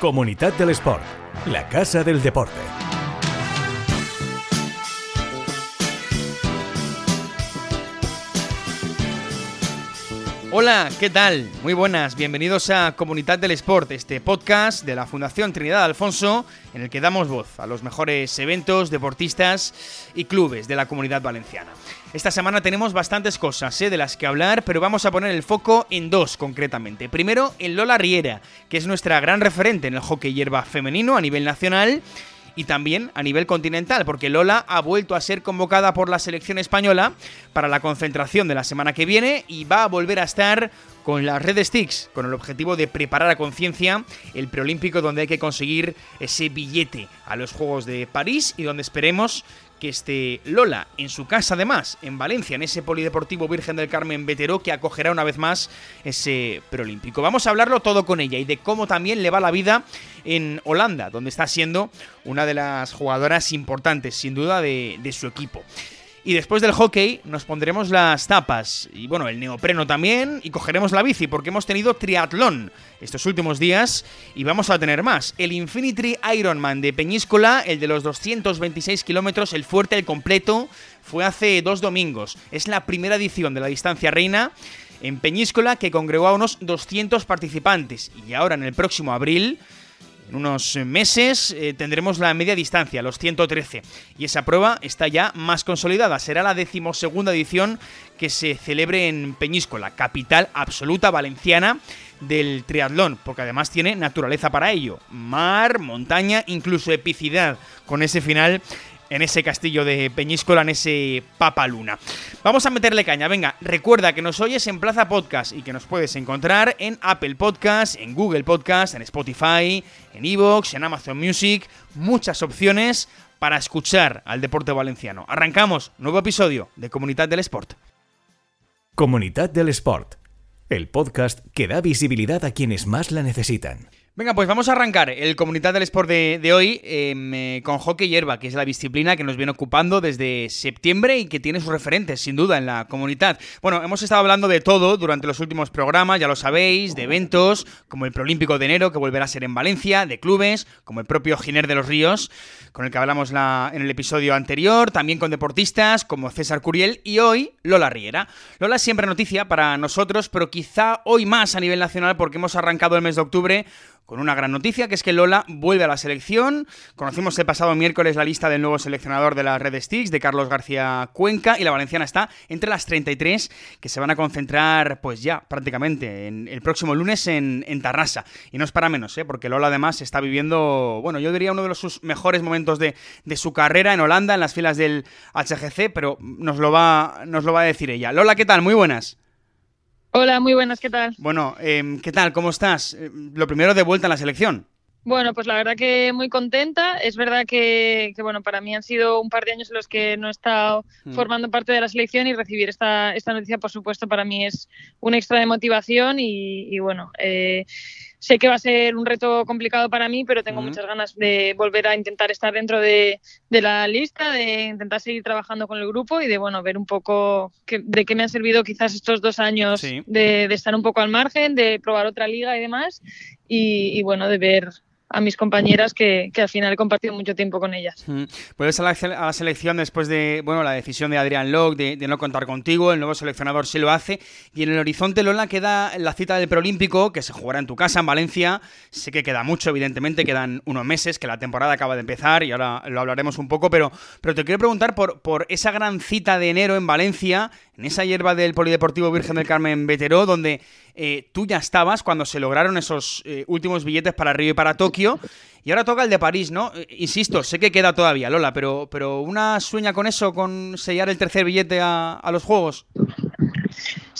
Comunidad del Sport, la casa del deporte. Hola, ¿qué tal? Muy buenas, bienvenidos a Comunidad del Sport, este podcast de la Fundación Trinidad Alfonso, en el que damos voz a los mejores eventos, deportistas y clubes de la comunidad valenciana. Esta semana tenemos bastantes cosas ¿eh? de las que hablar, pero vamos a poner el foco en dos concretamente. Primero, en Lola Riera, que es nuestra gran referente en el hockey hierba femenino a nivel nacional y también a nivel continental, porque Lola ha vuelto a ser convocada por la selección española para la concentración de la semana que viene y va a volver a estar con las Red Sticks, con el objetivo de preparar a conciencia el preolímpico donde hay que conseguir ese billete a los Juegos de París y donde esperemos que esté Lola en su casa además, en Valencia, en ese Polideportivo Virgen del Carmen Vetero que acogerá una vez más ese preolímpico. Vamos a hablarlo todo con ella y de cómo también le va la vida en Holanda, donde está siendo una de las jugadoras importantes, sin duda, de, de su equipo. Y después del hockey nos pondremos las tapas y bueno, el neopreno también y cogeremos la bici porque hemos tenido triatlón estos últimos días y vamos a tener más. El Infinity Ironman de Peñíscola, el de los 226 kilómetros, el fuerte, el completo, fue hace dos domingos. Es la primera edición de la distancia reina en Peñíscola que congregó a unos 200 participantes y ahora en el próximo abril en unos meses eh, tendremos la media distancia, los 113, y esa prueba está ya más consolidada. Será la decimosegunda edición que se celebre en Peñíscola, capital absoluta valenciana del triatlón, porque además tiene naturaleza para ello. Mar, montaña, incluso epicidad, con ese final en ese castillo de Peñíscola, en ese Papaluna. Vamos a meterle caña, venga, recuerda que nos oyes en Plaza Podcast y que nos puedes encontrar en Apple Podcast, en Google Podcast, en Spotify, en Evox, en Amazon Music, muchas opciones para escuchar al deporte valenciano. Arrancamos, nuevo episodio de Comunidad del Sport. Comunidad del Sport, el podcast que da visibilidad a quienes más la necesitan. Venga, pues vamos a arrancar el Comunidad del Sport de, hoy em, eh, con hockey hierba, que es la disciplina que nos viene ocupando desde septiembre y que tiene sus referentes, sin duda, en la comunidad. Bueno, hemos estado hablando de todo durante los últimos programas, ya lo sabéis, de eventos, como el Preolímpico de enero, que volverá a ser en Valencia, de clubes, como el propio Giner de los Ríos, con el que hablamos la, en el episodio anterior, también con deportistas como César Curiel y hoy Lola Riera. Lola es siempre noticia para nosotros, pero quizá hoy más a nivel nacional porque hemos arrancado el mes de octubre con una gran noticia, que es que Lola vuelve a la selección. Conocimos el pasado miércoles la lista del nuevo seleccionador de la Red Sticks, de Carlos García Cuenca, y la valenciana está entre las 33 que se van a concentrar, pues ya, prácticamente, en el próximo lunes en, en Tarrasa. Y no es para menos, ¿eh? porque Lola además está viviendo, bueno, yo diría uno de sus mejores momentos de, de su carrera en Holanda, en las filas del HGC, pero nos lo, va, nos lo va a decir ella. Lola, ¿qué tal? Muy buenas. Hola, muy buenas, ¿qué tal? Bueno, em, ¿qué tal? ¿Cómo estás? Eh, lo primero de vuelta en la selección. Bueno, pues la verdad que muy contenta. Es verdad que, bueno, para mí han sido un par de años en los que no he estado mm. formando parte de la selección y recibir esta, esta noticia, por supuesto, para mí es un extra de motivación y, bueno, eh, Sé que va a ser un reto complicado para mí, pero tengo muchas ganas de volver a intentar estar dentro de, la lista, de intentar seguir trabajando con el grupo y de bueno ver un poco de qué me han servido quizás estos dos años de, estar un poco al margen, de probar otra liga y demás, y bueno, de ver a mis compañeras que, al final he compartido mucho tiempo con ellas. Puedes a la, a la, selección después de bueno la decisión de Adrián Locke de, no contar contigo, el nuevo seleccionador sí lo hace, y en el horizonte Lola queda la cita del Preolímpico, que se jugará en tu casa, en Valencia, sé que queda mucho, evidentemente, quedan unos meses, que la temporada acaba de empezar, y ahora lo hablaremos un poco, pero, pero te quiero preguntar por, por esa gran cita de enero en Valencia, en esa hierba del Polideportivo Virgen del Carmen Veteró, donde eh, tú ya estabas cuando se lograron esos eh, últimos billetes para Río y para Tokio. Y ahora toca el de París, ¿no? Eh, insisto, sé que queda todavía, Lola, pero, pero ¿una sueña con eso, con sellar el tercer billete a, a los Juegos?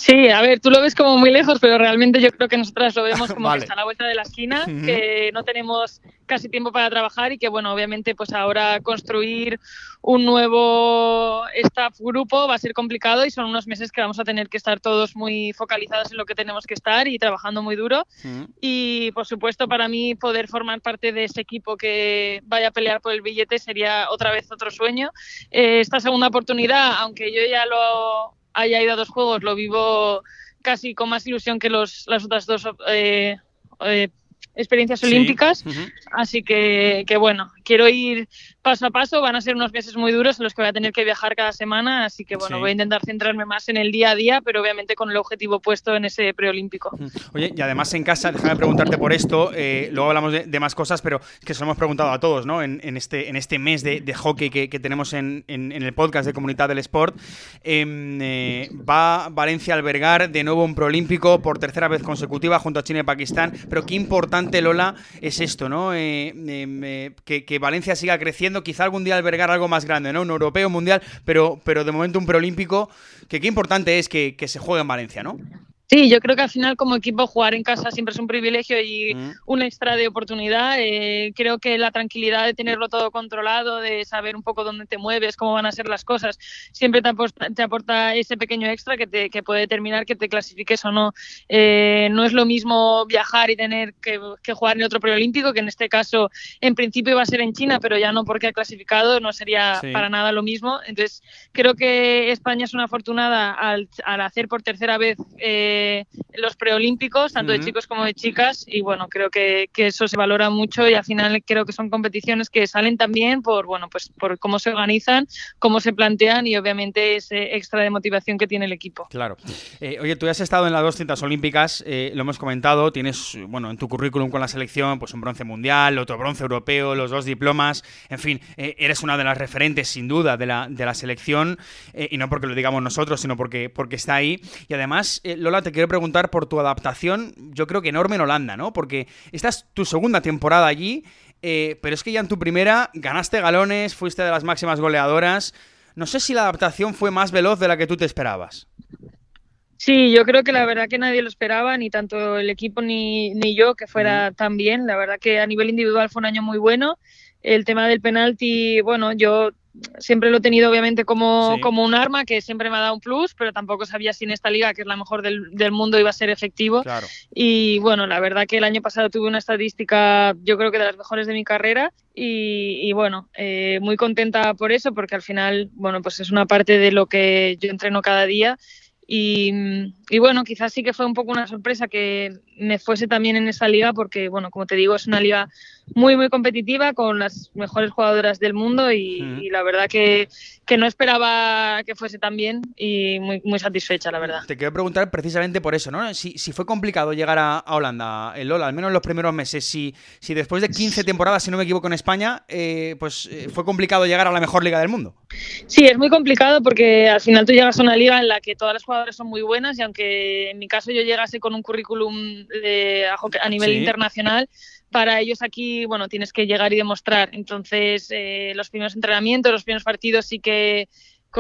Sí, a ver, tú lo ves como muy lejos, pero realmente yo creo que nosotras lo vemos como que está a la vuelta de la esquina, que no tenemos casi tiempo para trabajar y que, bueno, obviamente, pues ahora construir un nuevo staff grupo va a ser complicado y son unos meses que vamos a tener que estar todos muy focalizados en lo que tenemos que estar y trabajando muy duro. Y, por supuesto, para mí poder formar parte de ese equipo que vaya a pelear por el billete sería otra vez otro sueño. Eh, esta segunda oportunidad, aunque yo ya lo haya ido a dos juegos, lo vivo casi con más ilusión que los, las otras dos eh, eh, experiencias olímpicas. Así que, que, bueno, quiero ir paso a paso. Van a ser unos meses muy duros en los que voy a tener que viajar cada semana. Así que bueno, voy a intentar centrarme más en el día a día, pero obviamente con el objetivo puesto en ese preolímpico. Oye, y además en casa, déjame preguntarte por esto. Eh, luego hablamos de, más cosas, pero es que se lo hemos preguntado a todos, ¿no? En, este, en este mes de, hockey que, tenemos en, el podcast de Comunidad del Sport. Em, eh, va Valencia a albergar de nuevo un preolímpico por tercera vez consecutiva junto a China y Pakistán. Pero qué importante, Lola, es esto, ¿no? Eh, em, que, Valencia siga creciendo, quizá algún día albergar algo más grande, ¿no? Un europeo, mundial, pero, pero de momento un preolímpico, que qué importante es que, que se juegue en Valencia, ¿no? Sí, yo creo que al final como equipo jugar en casa siempre es un privilegio y mm. un extra de oportunidad. Eh, creo que la tranquilidad de tenerlo todo controlado, de saber un poco dónde te mueves, cómo van a ser las cosas, siempre te aporta, te aporta ese pequeño extra que, te, que puede determinar que te clasifiques o no. Eh, no es lo mismo viajar y tener que, jugar en otro preolímpico, que en este caso en principio iba a ser en China, pero ya no porque ha clasificado, no sería para nada lo mismo. Entonces creo que España es una afortunada al, al hacer por tercera vez. Eh, los preolímpicos, tanto de chicos como de chicas, y bueno, creo que, eso se valora mucho y al final creo que son competiciones que salen también por, bueno, pues por cómo se organizan, cómo se plantean y obviamente ese extra de motivación que tiene el equipo. Claro. Eh, oye, tú has estado en las dos cintas olímpicas, eh, lo hemos comentado, tienes, bueno, en tu currículum con la selección, pues un bronce mundial, otro bronce europeo, los dos diplomas, en fin, eh, eres una de las referentes sin duda de la, de la selección, y no porque lo digamos nosotros, sino porque, porque está ahí. Y además, Lola, te quiero preguntar por tu adaptación, yo creo que enorme en Holanda, ¿no? Porque esta es tu segunda temporada allí, eh, pero es que ya en tu primera ganaste galones, fuiste de las máximas goleadoras. No sé si la adaptación fue más veloz de la que tú te esperabas. Sí, yo creo que la verdad que nadie lo esperaba, ni tanto el equipo ni, ni yo, que fuera tan bien. La verdad que a nivel individual fue un año muy bueno. El tema del penalti, bueno, yo siempre lo he tenido obviamente como, como un arma que siempre me ha dado un plus, pero tampoco sabía si en esta liga, que es la mejor del, del mundo, iba a ser efectivo. Y bueno, la verdad que el año pasado tuve una estadística, yo creo que de las mejores de mi carrera. Y, y bueno, eh, muy contenta por eso, porque al final, bueno, pues es una parte de lo que yo entreno cada día y, y, bueno, quizás sí que fue un poco una sorpresa que me fuese también en esa liga porque, bueno, como te digo, es una liga muy, muy competitiva con las mejores jugadoras del mundo y, la verdad que, que, no esperaba que fuese tan bien y muy, muy satisfecha, la verdad. Te quiero preguntar precisamente por eso, ¿no? Si, si fue complicado llegar a, Holanda, el Lola, al menos en los primeros meses, si, si después de 15 temporadas, si no me equivoco, en España, eh, pues eh, fue complicado llegar a la mejor liga del mundo. Sí, es muy complicado porque al final tú llegas a una liga en la que todas las jugadoras son muy buenas y aunque en mi caso yo llegase con un currículum de, a, nivel internacional, para ellos aquí, bueno, tienes que llegar y demostrar. Entonces, eh, los primeros entrenamientos, los primeros partidos sí que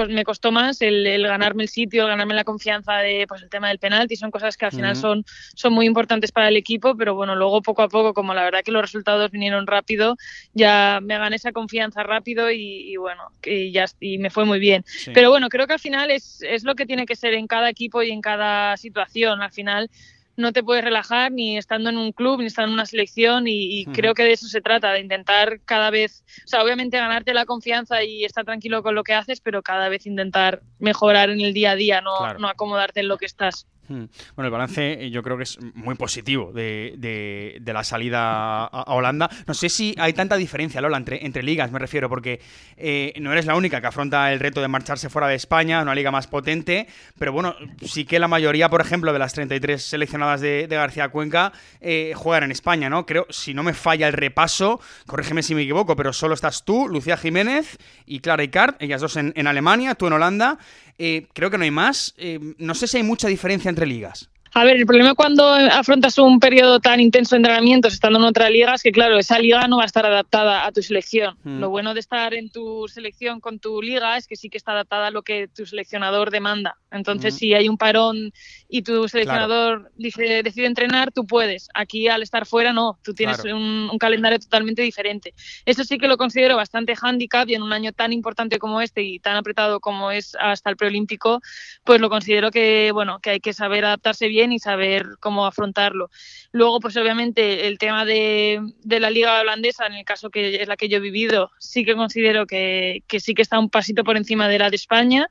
me costó más el, ganarme el sitio, el ganarme la confianza de pues el tema del penalti, son cosas que al final son, son muy importantes para el equipo, pero bueno, luego poco a poco, como la verdad que los resultados vinieron rápido, ya me gané esa confianza rápido y, bueno, y ya y me fue muy bien. Pero bueno, creo que al final es, es lo que tiene que ser en cada equipo y en cada situación. Al final no te puedes relajar ni estando en un club ni estando en una selección y, creo que de eso se trata, de intentar cada vez, o sea, obviamente ganarte la confianza y estar tranquilo con lo que haces, pero cada vez intentar mejorar en el día a día, no, no acomodarte en lo que estás. Bueno, el balance eh, yo creo que es muy positivo de, la salida a, Holanda. No sé si hay tanta diferencia, Lola, entre, entre ligas, me refiero, porque eh, no eres la única que afronta el reto de marcharse fuera de España, una liga más potente, pero bueno, sí que la mayoría, por ejemplo, de las 33 seleccionadas de, García Cuenca eh, juegan en España, ¿no? Creo, si no me falla el repaso, corrígeme si me equivoco, pero solo estás tú, Lucía Jiménez y Clara Icard, ellas dos en, Alemania, tú en Holanda. Eh, creo que no hay más. No sé si hay mucha diferencia entre ligas. A ver, el problema cuando afrontas un periodo tan intenso de entrenamientos estando en otra liga es que, claro, esa liga no va a estar adaptada a tu selección. Hmm. Lo bueno de estar en tu selección con tu liga es que sí que está adaptada a lo que tu seleccionador demanda. Entonces, hmm. si hay un parón y tu seleccionador dice, decide entrenar, tú puedes. Aquí, al estar fuera, no. Tú tienes un, calendario totalmente diferente. Eso sí que lo considero bastante handicap y en un año tan importante como este y tan apretado como es hasta el preolímpico, pues lo considero que, bueno, que hay que saber adaptarse bien y saber cómo afrontarlo. Luego, pues obviamente el tema de, de la liga holandesa, en el caso que es la que yo he vivido, sí que considero que, que sí que está un pasito por encima de la de España.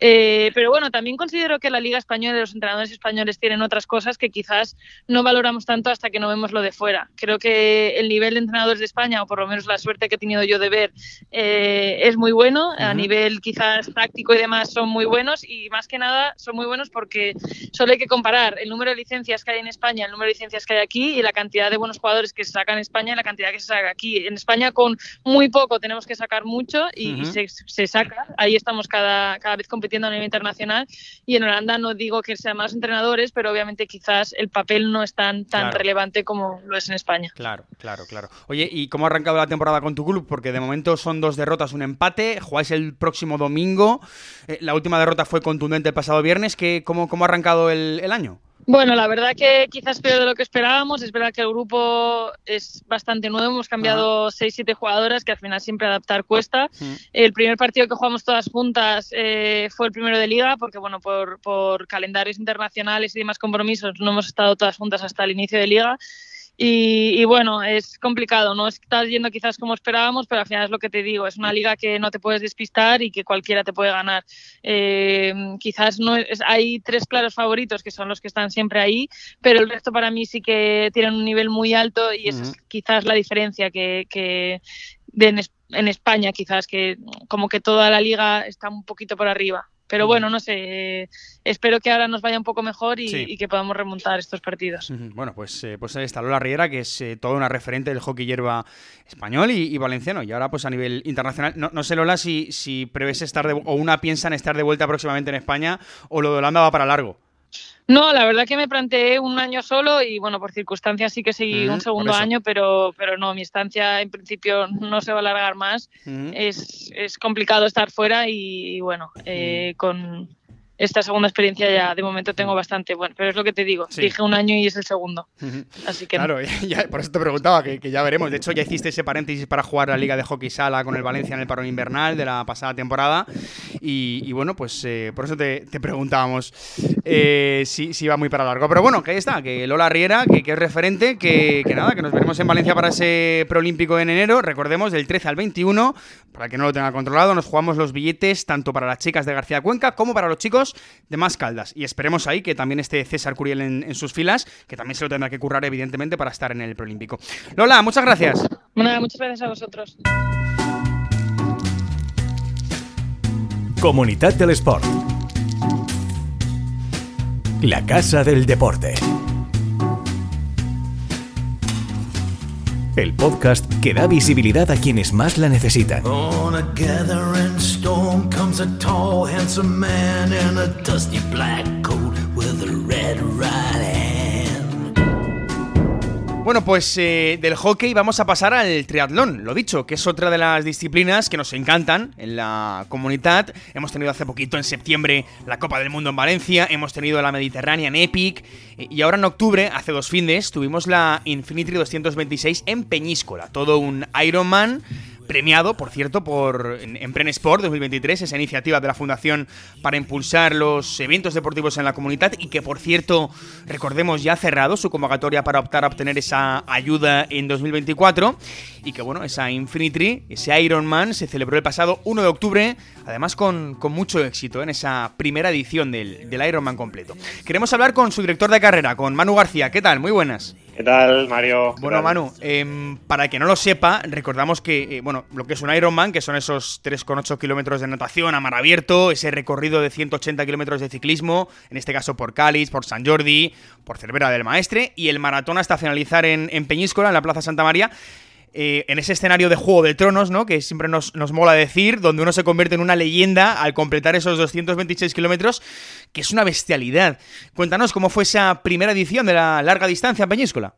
Eh, pero bueno, también considero que la liga española y los entrenadores españoles tienen otras cosas que quizás no valoramos tanto hasta que no vemos lo de fuera. Creo que el nivel de entrenadores de España, o por lo menos la suerte que he tenido yo de ver, eh, es muy bueno. A nivel quizás táctico y demás son muy buenos y más que nada son muy buenos porque solo hay que comparar el número de licencias que hay en España, el número de licencias que hay aquí y la cantidad de buenos jugadores que se sacan en España y la cantidad que se saca aquí. En España con muy poco tenemos que sacar mucho y, se, se, saca. Ahí estamos cada, cada vez compitiendo a nivel internacional y en Holanda no digo que sean más entrenadores, pero obviamente quizás el papel no es tan, tan relevante como lo es en España. Claro, claro, claro. Oye, ¿y cómo ha arrancado la temporada con tu club? Porque de momento son dos derrotas, un empate, jugáis el próximo domingo, eh, la última derrota fue contundente el pasado viernes, ¿Qué, cómo, ¿cómo ha arrancado el, el año? Bueno, la verdad que quizás peor de lo que esperábamos. Es verdad que el grupo es bastante nuevo. Hemos cambiado 6-7 jugadoras, que al final siempre adaptar cuesta. El primer partido que jugamos todas juntas eh, fue el primero de liga, porque bueno, por, por calendarios internacionales y demás compromisos no hemos estado todas juntas hasta el inicio de liga. Y, bueno, es complicado, no estás yendo quizás como esperábamos, pero al final es lo que te digo, es una liga que no te puedes despistar y que cualquiera te puede ganar. Eh, quizás no es, hay tres claros favoritos que son los que están siempre ahí, pero el resto para mí sí que tienen un nivel muy alto y esa es quizás la diferencia que, que en, en España, quizás que como que toda la liga está un poquito por arriba. Pero bueno, no sé, espero que ahora nos vaya un poco mejor y, que podamos remontar estos partidos. Bueno, pues, eh, pues ahí está Lola Riera, que es eh, toda una referente del hockey hierba español y, valenciano. Y ahora, pues a nivel internacional, no, no sé, Lola, si, si prevés estar de, o una piensa en estar de vuelta próximamente en España o lo de Holanda va para largo. No, la verdad que me planteé un año solo y bueno, por circunstancias sí que seguí un segundo año, pero, pero no, mi estancia en principio no se va a alargar más. es, es, complicado estar fuera y, bueno, eh, con esta segunda experiencia ya de momento tengo bastante, bueno, pero es lo que te digo, dije un año y es el segundo. Así que claro, por eso te preguntaba, que, ya veremos. De hecho, ya hiciste ese paréntesis para jugar la Liga de Hockey Sala con el Valencia en el parón invernal de la pasada temporada. Y, bueno, pues eh, por eso te, preguntábamos eh, si, si, va muy para largo. Pero bueno, que ahí está, que Lola Riera, que, es referente, que, nada, que nos veremos en Valencia para ese preolímpico en enero. Recordemos, del 13 al 21, para que no lo tenga controlado, nos jugamos los billetes tanto para las chicas de García Cuenca como para los chicos de más caldas. Y esperemos ahí que también esté César Curiel en, sus filas, que también se lo tendrá que currar, evidentemente, para estar en el Proolímpico. Lola, muchas gracias. muchas gracias a vosotros. Comunidad del Sport. La Casa del Deporte. El podcast que da visibilidad a quienes más la necesitan. Bueno, pues eh, del hockey vamos a pasar al triatlón, lo dicho, que es otra de las disciplinas que nos encantan en la comunidad. Hemos tenido hace poquito, en septiembre, la Copa del Mundo en Valencia, hemos tenido la Mediterránea en Epic, y ahora en octubre, hace dos fines, tuvimos la Infinity 226 en Peñíscola, todo un Ironman premiado, por cierto, por en, Pren Sport 2023, esa iniciativa de la Fundación para impulsar los eventos deportivos en la comunidad y que, por cierto, recordemos, ya ha cerrado su convocatoria para optar a obtener esa ayuda en 2024 y que, bueno, esa Infinity, ese Ironman, se celebró el pasado 1 de octubre, además con, mucho éxito en esa primera edición del, del Ironman completo. Queremos hablar con su director de carrera, con Manu García. ¿Qué tal? Muy buenas. ¿Qué tal, Mario? Bueno, Manu, em, para que no lo sepa, recordamos que, eh, bueno, lo que es un Ironman, que son esos 3,8 kilómetros de natación a mar abierto, ese recorrido de 180 kilómetros de ciclismo, en este caso por Cáliz, por San Jordi, por Cervera del Maestre, y el maratón hasta finalizar en, en Peñíscola, en la Plaza Santa María. Eh, en ese escenario de Juego de Tronos, ¿no? Que siempre nos, nos, mola decir, donde uno se convierte en una leyenda al completar esos 226 kilómetros, que es una bestialidad. Cuéntanos cómo fue esa primera edición de la larga distancia en Peñíscola.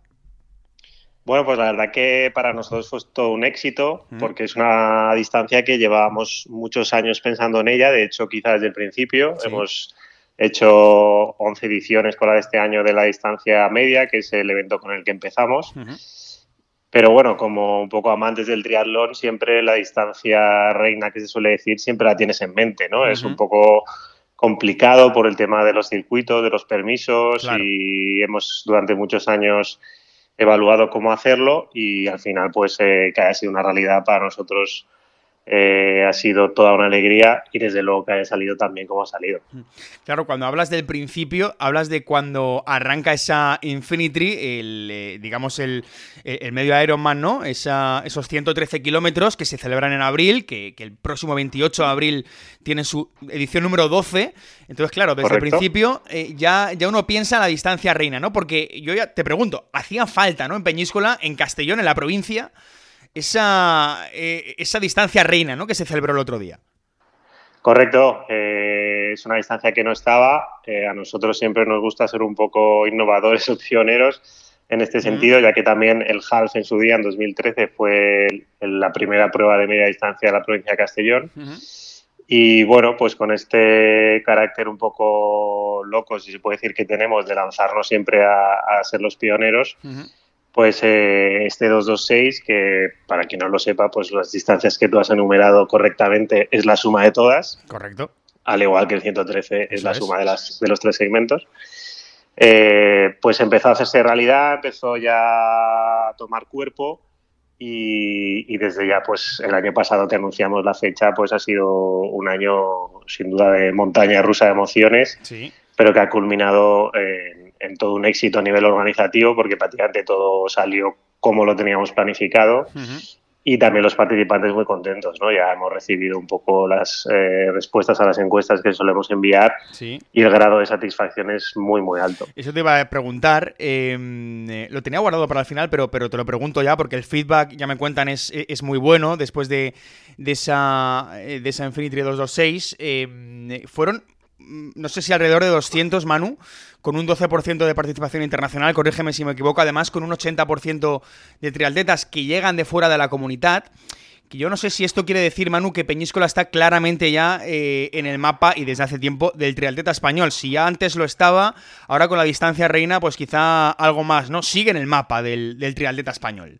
Bueno, pues la verdad que para nosotros fue todo un éxito, porque es una distancia que llevábamos muchos años pensando en ella, de hecho quizás desde el principio hemos hecho 11 ediciones con la de este año de la distancia media, que es el evento con el que empezamos. Pero bueno, como un poco amantes del triatlón, siempre la distancia reina que se suele decir, siempre la tienes en mente, ¿no? Es un poco complicado por el tema de los circuitos, de los permisos y hemos durante muchos años evaluado cómo hacerlo y al final pues eh, que haya sido una realidad para nosotros eh, ha sido toda una alegría y desde luego que haya salido también como ha salido. Mm. Claro, cuando hablas del principio, hablas de cuando arranca esa Infinity, el, eh, digamos el, el, medio Ironman, ¿no? Esa, esos 113 kilómetros que se celebran en abril, que, el próximo 28 de abril tiene su edición número 12. Entonces, claro, desde el principio eh, ya, ya uno piensa en la distancia reina, ¿no? Porque yo ya te pregunto, hacía falta, ¿no? En Peñíscola, en Castellón, en la provincia esa, eh, esa distancia reina ¿no? que se celebró el otro día. Correcto, eh, es una distancia que no estaba. Eh, a nosotros siempre nos gusta ser un poco innovadores o pioneros en este sentido, ya que también el half en su día, en 2013, fue la primera prueba de media distancia de la provincia de Castellón. Y bueno, pues con este carácter un poco loco, si se puede decir que tenemos, de lanzarnos siempre a, ser los pioneros, pues eh, este 226, que para quien no lo sepa, pues las distancias que tú has enumerado correctamente es la suma de todas. Correcto. Al igual que el 113 es la suma de, las, de los tres segmentos. Eh, pues empezó a hacerse realidad, empezó ya a tomar cuerpo y, desde ya, pues el año pasado que anunciamos la fecha, pues ha sido un año sin duda de montaña rusa de emociones, pero que ha culminado en en todo un éxito a nivel organizativo porque prácticamente todo salió como lo teníamos planificado. Y también los participantes muy contentos, ¿no? Ya hemos recibido un poco las eh, respuestas a las encuestas que solemos enviar y el grado de satisfacción es muy, muy alto. Eso te iba a preguntar, em, eh, lo tenía guardado para el final, pero, pero te lo pregunto ya porque el feedback, ya me cuentan, es, es muy bueno después de, de, esa, eh, de esa Infinity 226. Em, fueron Mm, no sé si alrededor de 200, Manu, con un 12% de participación internacional, corrígeme si me equivoco, además con un 80% de triatletas que llegan de fuera de la comunidad. Que yo no sé si esto quiere decir, Manu, que Peñíscola está claramente ya eh, en el mapa y desde hace tiempo del triatleta español. Si ya antes lo estaba, ahora con la distancia reina, pues quizá algo más, ¿no? Sigue en el mapa del, del triatleta español.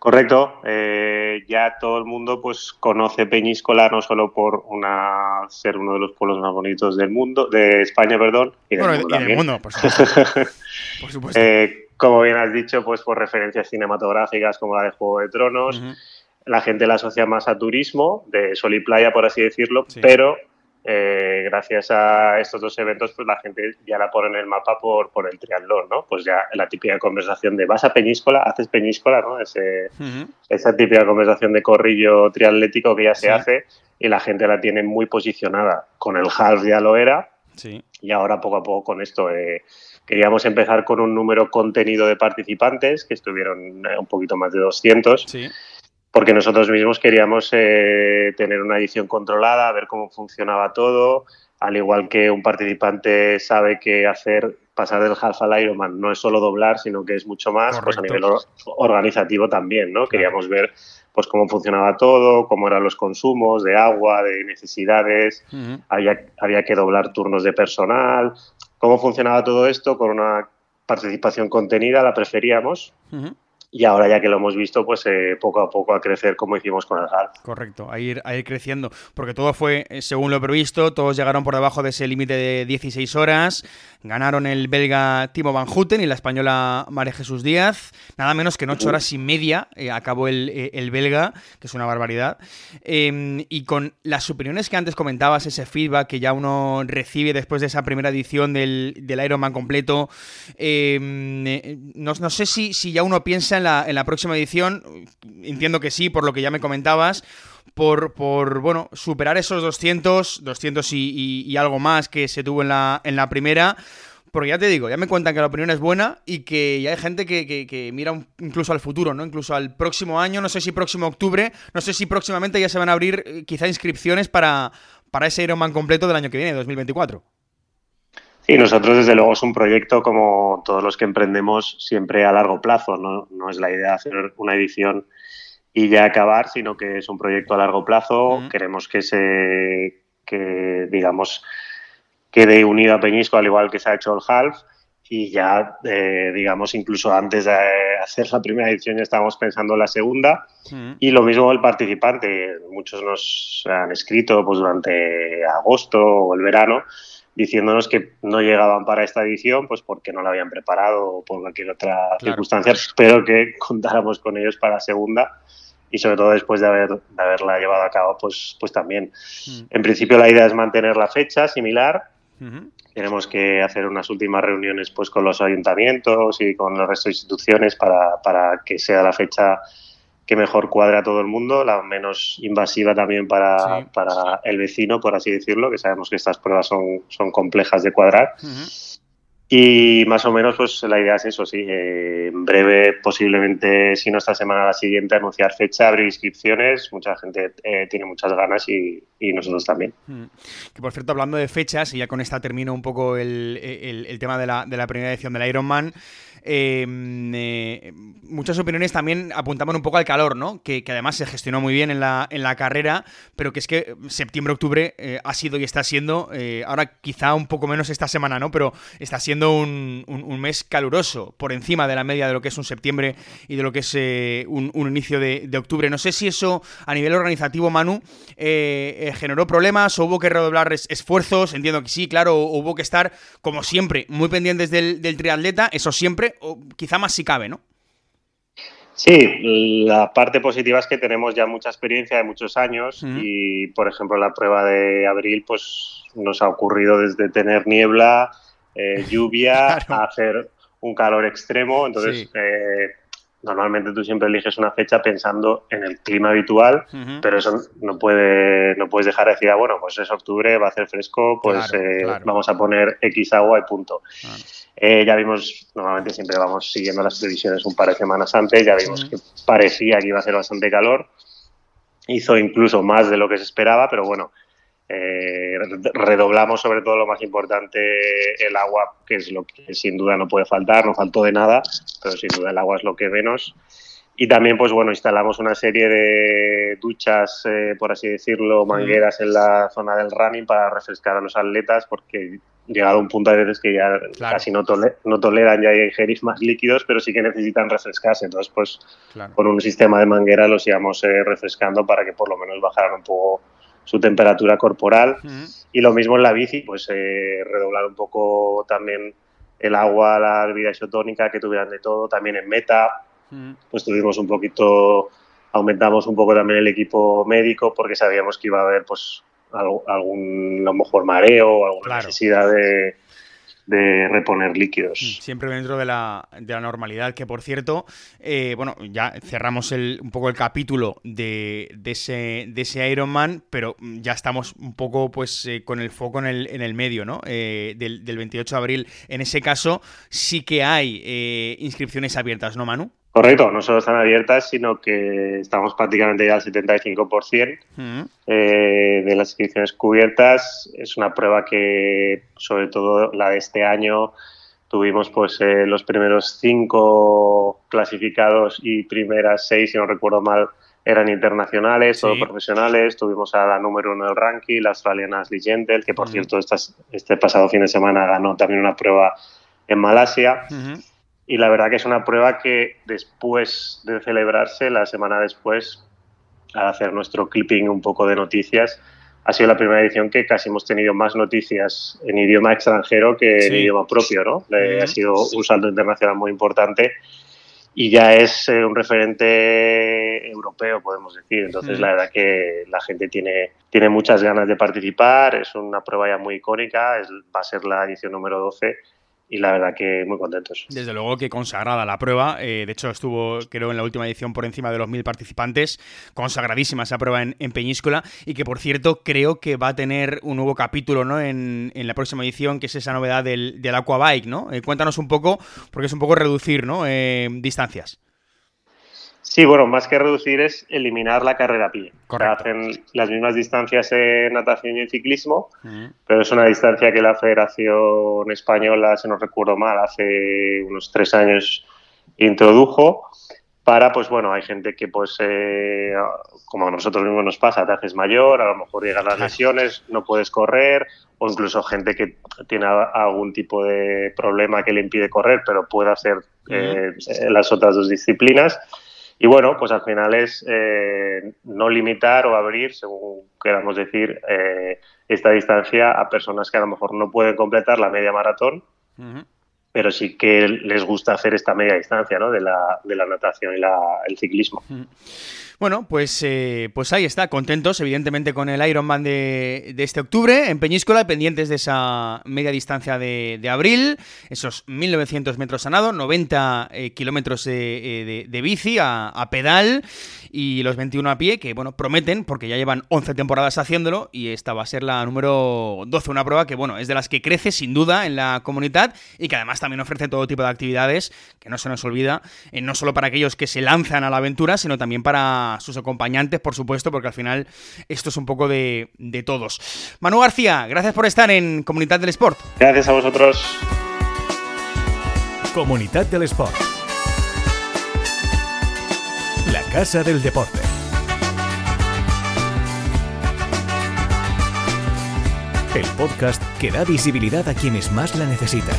Correcto. Eh, ya todo el mundo pues conoce Peñíscola no solo por una ser uno de los pueblos más bonitos del mundo, de España, perdón, y del mundo, por supuesto. Eh, como bien has dicho, pues por referencias cinematográficas como la de Juego de Tronos. La gente la asocia más a turismo, de sol y playa, por así decirlo, pero eh, gracias a estos dos eventos, pues la gente ya la pone en el mapa por, por el triatlón, ¿no? Pues ya la típica conversación de vas a Peñíscola, haces Peñíscola, ¿no? Ese, Esa típica conversación de corrillo triatlético que ya se hace y la gente la tiene muy posicionada. Con el half ya lo era y ahora poco a poco con esto. Eh, queríamos empezar con un número contenido de participantes, que estuvieron eh, un poquito más de 200. Sí porque nosotros mismos queríamos eh, tener una edición controlada, ver cómo funcionaba todo, al igual que un participante sabe que hacer pasar del half al Ironman no es solo doblar, sino que es mucho más, pues a nivel organizativo también, ¿no? Queríamos ver pues cómo funcionaba todo, cómo eran los consumos de agua, de necesidades, había, había que doblar turnos de personal, cómo funcionaba todo esto con una participación contenida, la preferíamos y ahora ya que lo hemos visto, pues eh, poco a poco a crecer como hicimos con el half. Correcto, a ir, a ir creciendo, porque todo fue eh, según lo previsto, todos llegaron por debajo de ese límite de 16 horas, ganaron el belga Timo Van Houten y la española María Jesús Díaz, nada menos que en 8 horas y media eh, acabó el, belga, que es una barbaridad, em, y con las opiniones que antes comentabas, ese feedback que ya uno recibe después de esa primera edición del, del Ironman completo, em, no, no, sé si, si ya uno piensa en la, próxima edición? Entiendo que sí, por lo que ya me comentabas. Por, por bueno, superar esos 200, 200 y, algo más que se tuvo en la, en la primera. Porque ya te digo, ya me cuentan que la opinión es buena y que ya hay gente que, mira incluso al futuro, ¿no? Incluso al próximo año, no sé si próximo octubre, no sé si próximamente ya se van a abrir eh, quizá inscripciones para, para ese Ironman completo del año que viene, 2024. Y nosotros, desde luego, es un proyecto como todos los que emprendemos siempre a largo plazo. No, es la idea hacer una edición y ya acabar, sino que es un proyecto a largo plazo. Queremos que se, que digamos, quede unido a Peñisco, al igual que se ha hecho el Half. y ya, eh, digamos, incluso antes de hacer la primera edición ya estábamos pensando en la segunda. Y lo mismo el participante. Muchos nos han escrito pues, durante agosto o el verano diciéndonos que no llegaban para esta edición, pues porque no la habían preparado o por cualquier otra circunstancia, pero que contáramos con ellos para la segunda y sobre todo después de, haber, de haberla llevado a cabo, pues, pues también. Mm. En principio la idea es mantener la fecha similar. Tenemos que hacer unas últimas reuniones pues con los ayuntamientos y con el resto de instituciones para, para que sea la fecha que mejor cuadra a todo el mundo, la menos invasiva también para, para, el vecino, por así decirlo, que sabemos que estas pruebas son, son complejas de cuadrar. Y más o menos, pues la idea es eso, sí. Eh, en breve, posiblemente, si no esta semana, la siguiente, anunciar fecha, abrir inscripciones. Mucha gente eh, tiene muchas ganas y, nosotros también. Mm. Que por cierto, hablando de fechas, y ya con esta termino un poco el, el, tema de la, de la primera edición del Ironman. Em, eh, muchas opiniones también apuntaban un poco al calor, ¿no? Que, además se gestionó muy bien en la, en la carrera, pero que es que septiembre-octubre eh, ha sido y está siendo, eh, ahora quizá un poco menos esta semana, ¿no? Pero está siendo un, mes caluroso, por encima de la media de lo que es un septiembre y de lo que es un, inicio de, octubre. No sé si eso a nivel organizativo, Manu, generó problemas hubo que redoblar esfuerzos, entiendo que sí, claro, hubo que estar, como siempre, muy pendientes del, del triatleta, eso siempre, o quizá más si cabe, ¿no? Sí, la parte positiva es que tenemos ya mucha experiencia de muchos años y, por ejemplo, la prueba de abril, pues nos ha ocurrido desde tener niebla, eh, lluvia, a hacer un calor extremo. Entonces, eh, normalmente tú siempre eliges una fecha pensando en el clima habitual, pero eso no puede no puedes dejar de decir, ah, bueno, pues es octubre, va a hacer fresco, pues eh, vamos a poner X agua y punto. Eh, ya vimos, normalmente siempre vamos siguiendo las previsiones un par de semanas antes, ya vimos que parecía que iba a hacer bastante calor, hizo incluso más de lo que se esperaba, pero bueno, eh, redoblamos sobre todo lo más importante, el agua, que es lo que sin duda no puede faltar, no faltó de nada, pero sin duda el agua es lo que menos. Y también, pues bueno, instalamos una serie de duchas, eh, por así decirlo, mangueras en la zona del running para refrescar a los atletas, porque llegado a un punto a veces que ya casi no, no toleran ya ingerir más líquidos, pero sí que necesitan refrescarse. Entonces, pues con un sistema de manguera los íbamos eh, refrescando para que por lo menos bajaran un poco su temperatura corporal. Y lo mismo en la bici, pues eh, redoblar un poco también el agua, la bebida isotónica, que tuvieran de todo. También en meta, pues tuvimos un poquito, aumentamos un poco también el equipo médico porque sabíamos que iba a haber pues algún, a lo mejor mareo o alguna necesidad de, de reponer líquidos. Mm, siempre dentro de la, de la normalidad, que por cierto, eh, bueno, ya cerramos el, un poco el capítulo de, de, ese, de ese Ironman, pero ya estamos un poco pues eh, con el foco en el, en el medio, ¿no? Eh, del, del, 28 de abril. En ese caso sí que hay inscripciones abiertas, ¿no, Manu? Correcto, no solo están abiertas, sino que estamos prácticamente ya al 75% eh, de las inscripciones cubiertas. Es una prueba que, sobre todo la de este año, tuvimos pues eh, los primeros cinco clasificados y primeras seis, si no recuerdo mal, eran internacionales, todos profesionales. Tuvimos a la número uno del ranking, la australiana Ashley Gentle, que por cierto este pasado fin de semana ganó también una prueba en Malasia y la verdad que es una prueba que después de celebrarse, la semana después, al hacer nuestro clipping un poco de noticias, ha sido la primera edición que casi hemos tenido más noticias en idioma extranjero que en idioma propio, ¿no? Ha sido un salto internacional muy importante y ya es eh, un referente europeo, podemos decir. Entonces, la verdad que la gente tiene, tiene muchas ganas de participar, es una prueba ya muy icónica, es, va a ser la edición número 12 y la verdad que muy contentos. Desde luego que consagrada la prueba, eh, de hecho estuvo creo en la última edición por encima de los mil participantes, consagradísima esa prueba en, Peñíscola y que por cierto creo que va a tener un nuevo capítulo ¿no? en, la próxima edición, que es esa novedad del, del Aquabike, ¿no? Eh, cuéntanos un poco, porque es un poco reducir ¿no? Eh, distancias. Sí, bueno, más que reducir es eliminar la carrera a pie. hacen las mismas distancias en natación y en ciclismo, pero es una distancia que la Federación Española, si no recuerdo mal, hace unos tres años introdujo para, pues bueno, hay gente que pues, eh, como a nosotros mismos nos pasa, te haces mayor, a lo mejor llegan las lesiones, no puedes correr, o incluso gente que tiene algún tipo de problema que le impide correr, pero puede hacer eh, las otras dos disciplinas. Y bueno, pues al final es eh, no limitar o abrir, según queramos decir, esta distancia a personas que a lo mejor no pueden completar la media maratón, pero sí que les gusta hacer esta media distancia ¿no? de, la, de la natación y la, el ciclismo. Bueno, pues, eh, pues ahí está, contentos evidentemente con el Ironman de, de este octubre en Peñíscola, pendientes de esa media distancia de, abril, esos 1900 metros a nado, 90 eh, kilómetros de, de, bici a, a, pedal y los 21 a pie, que bueno, prometen porque ya llevan 11 temporadas haciéndolo y esta va a ser la número 12, una prueba que bueno, es de las que crece sin duda en la comunidad y que además también ofrece todo tipo de actividades, que no se nos olvida, eh, no solo para aquellos que se lanzan a la aventura, sino también para sus acompañantes, por supuesto, porque al final esto es un poco de, de todos. Manu García, gracias por estar en Comunidad del Sport. Gracias a vosotros. Comunidad del Sport. La Casa del Deporte. El podcast que da visibilidad a quienes más la necesitan.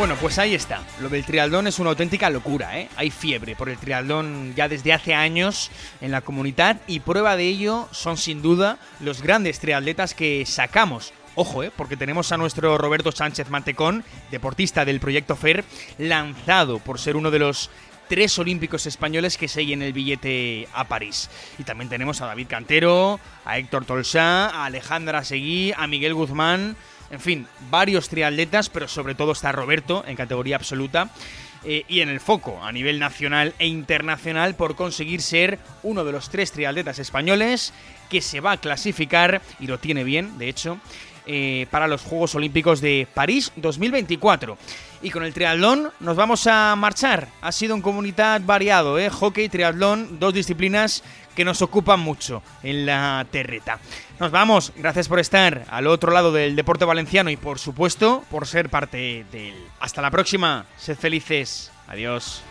Bueno, pues ahí está. Lo del triatlón es una auténtica locura, ¿eh? Hay fiebre por el triatlón ya desde hace años en la comunidad y prueba de ello son sin duda los grandes triatletas que sacamos Ojo, ¿eh? porque tenemos a nuestro Roberto Sánchez Mantecón, deportista del proyecto FER, lanzado por ser uno de los tres olímpicos españoles que siguen el billete a París. Y también tenemos a David Cantero, a Héctor Tolsá, a Alejandra Seguí, a Miguel Guzmán en fin, varios triatletas, pero sobre todo está Roberto en categoría absoluta. Eh, y en el foco a nivel nacional e internacional por conseguir ser uno de los tres triatletas españoles que se va a clasificar, y lo tiene bien, de hecho, eh, para los Juegos Olímpicos de París 2024. Y con el triatlón nos vamos a marchar. Ha sido un comunidad variado, ¿eh? Hockey, triatlón, dos disciplinas que nos ocupan mucho en la terreta. Nos vamos, gracias por estar al otro lado del deporte valenciano y por supuesto por ser parte de él. Hasta la próxima, sed felices, adiós.